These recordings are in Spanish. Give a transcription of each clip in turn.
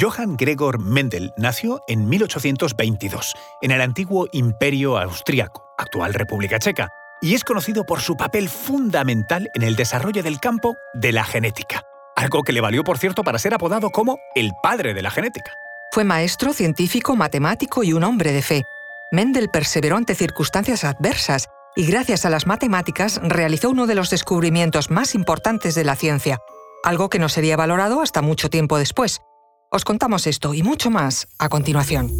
Johann Gregor Mendel nació en 1822 en el antiguo Imperio Austriaco, actual República Checa, y es conocido por su papel fundamental en el desarrollo del campo de la genética, algo que le valió, por cierto, para ser apodado como el padre de la genética. Fue maestro, científico, matemático y un hombre de fe. Mendel perseveró ante circunstancias adversas y gracias a las matemáticas realizó uno de los descubrimientos más importantes de la ciencia, algo que no sería valorado hasta mucho tiempo después. Os contamos esto y mucho más a continuación.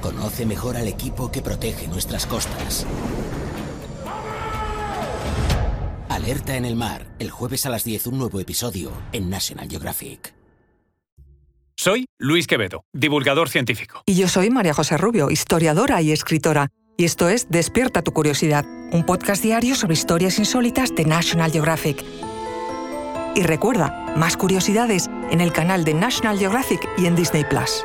Conoce mejor al equipo que protege nuestras costas. Alerta en el mar, el jueves a las 10 un nuevo episodio en National Geographic. Soy Luis Quevedo, divulgador científico. Y yo soy María José Rubio, historiadora y escritora. Y esto es Despierta tu curiosidad, un podcast diario sobre historias insólitas de National Geographic. Y recuerda, más curiosidades en el canal de National Geographic y en Disney Plus.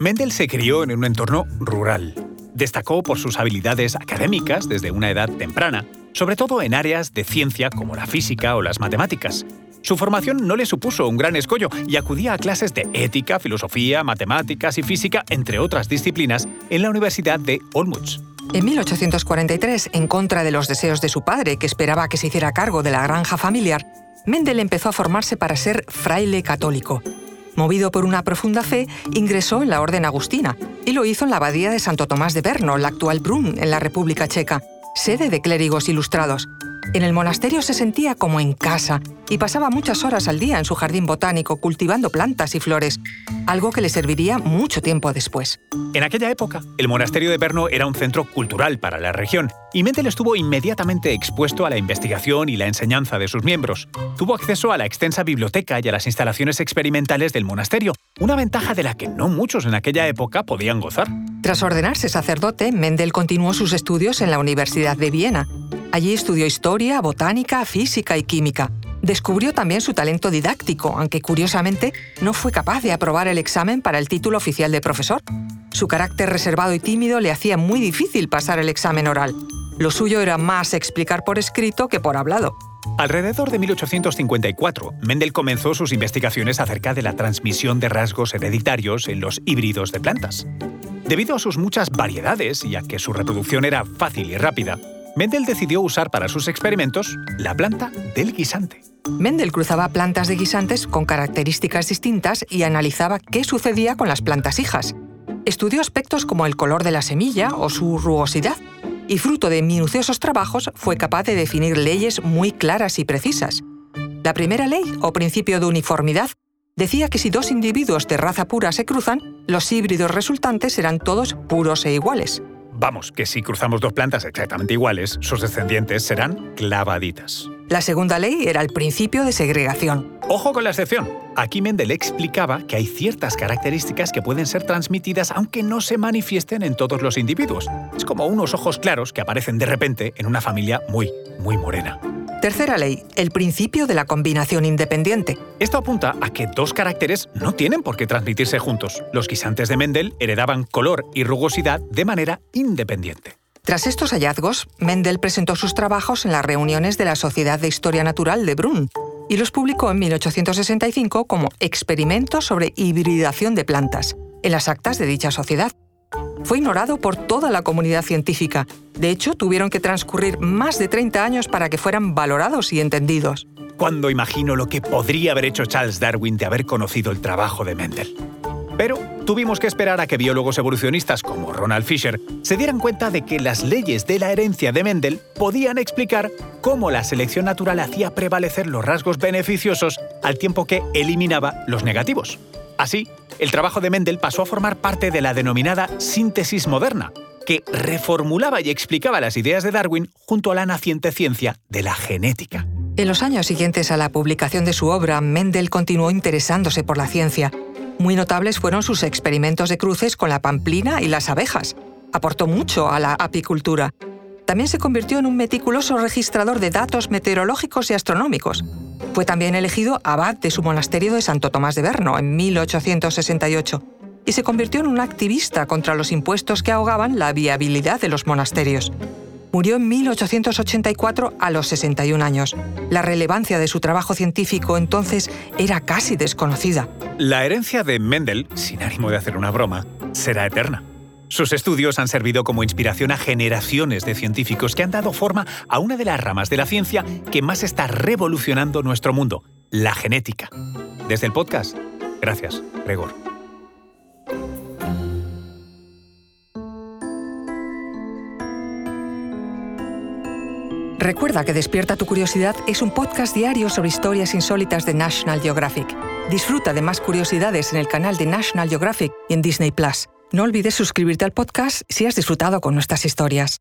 Mendel se crió en un entorno rural. Destacó por sus habilidades académicas desde una edad temprana, sobre todo en áreas de ciencia como la física o las matemáticas. Su formación no le supuso un gran escollo y acudía a clases de ética, filosofía, matemáticas y física, entre otras disciplinas, en la Universidad de Olmutz. En 1843, en contra de los deseos de su padre, que esperaba que se hiciera cargo de la granja familiar, Mendel empezó a formarse para ser fraile católico. Movido por una profunda fe, ingresó en la Orden Agustina y lo hizo en la abadía de Santo Tomás de Berno, la actual Brunn, en la República Checa, sede de clérigos ilustrados. En el monasterio se sentía como en casa y pasaba muchas horas al día en su jardín botánico cultivando plantas y flores, algo que le serviría mucho tiempo después. En aquella época, el monasterio de Perno era un centro cultural para la región y Mendel estuvo inmediatamente expuesto a la investigación y la enseñanza de sus miembros. Tuvo acceso a la extensa biblioteca y a las instalaciones experimentales del monasterio, una ventaja de la que no muchos en aquella época podían gozar. Tras ordenarse sacerdote, Mendel continuó sus estudios en la Universidad de Viena. Allí estudió historia, botánica, física y química. Descubrió también su talento didáctico, aunque curiosamente no fue capaz de aprobar el examen para el título oficial de profesor. Su carácter reservado y tímido le hacía muy difícil pasar el examen oral. Lo suyo era más explicar por escrito que por hablado. Alrededor de 1854, Mendel comenzó sus investigaciones acerca de la transmisión de rasgos hereditarios en los híbridos de plantas. Debido a sus muchas variedades y a que su reproducción era fácil y rápida, Mendel decidió usar para sus experimentos la planta del guisante. Mendel cruzaba plantas de guisantes con características distintas y analizaba qué sucedía con las plantas hijas. Estudió aspectos como el color de la semilla o su rugosidad, y fruto de minuciosos trabajos fue capaz de definir leyes muy claras y precisas. La primera ley, o principio de uniformidad, decía que si dos individuos de raza pura se cruzan, los híbridos resultantes serán todos puros e iguales. Vamos, que si cruzamos dos plantas exactamente iguales, sus descendientes serán clavaditas. La segunda ley era el principio de segregación. Ojo con la excepción. Aquí Mendel explicaba que hay ciertas características que pueden ser transmitidas aunque no se manifiesten en todos los individuos. Es como unos ojos claros que aparecen de repente en una familia muy, muy morena. Tercera ley, el principio de la combinación independiente. Esto apunta a que dos caracteres no tienen por qué transmitirse juntos. Los guisantes de Mendel heredaban color y rugosidad de manera independiente. Tras estos hallazgos, Mendel presentó sus trabajos en las reuniones de la Sociedad de Historia Natural de Brunn y los publicó en 1865 como Experimentos sobre hibridación de plantas, en las actas de dicha sociedad fue ignorado por toda la comunidad científica. De hecho, tuvieron que transcurrir más de 30 años para que fueran valorados y entendidos. Cuando imagino lo que podría haber hecho Charles Darwin de haber conocido el trabajo de Mendel. Pero tuvimos que esperar a que biólogos evolucionistas como Ronald Fisher se dieran cuenta de que las leyes de la herencia de Mendel podían explicar cómo la selección natural hacía prevalecer los rasgos beneficiosos al tiempo que eliminaba los negativos. Así, el trabajo de Mendel pasó a formar parte de la denominada síntesis moderna, que reformulaba y explicaba las ideas de Darwin junto a la naciente ciencia de la genética. En los años siguientes a la publicación de su obra, Mendel continuó interesándose por la ciencia. Muy notables fueron sus experimentos de cruces con la pamplina y las abejas. Aportó mucho a la apicultura. También se convirtió en un meticuloso registrador de datos meteorológicos y astronómicos. Fue también elegido abad de su monasterio de Santo Tomás de Berno en 1868 y se convirtió en un activista contra los impuestos que ahogaban la viabilidad de los monasterios. Murió en 1884 a los 61 años. La relevancia de su trabajo científico entonces era casi desconocida. La herencia de Mendel, sin ánimo de hacer una broma, será eterna. Sus estudios han servido como inspiración a generaciones de científicos que han dado forma a una de las ramas de la ciencia que más está revolucionando nuestro mundo, la genética. Desde el podcast, gracias, Gregor. Recuerda que Despierta tu Curiosidad es un podcast diario sobre historias insólitas de National Geographic. Disfruta de más curiosidades en el canal de National Geographic y en Disney Plus. No olvides suscribirte al podcast si has disfrutado con nuestras historias.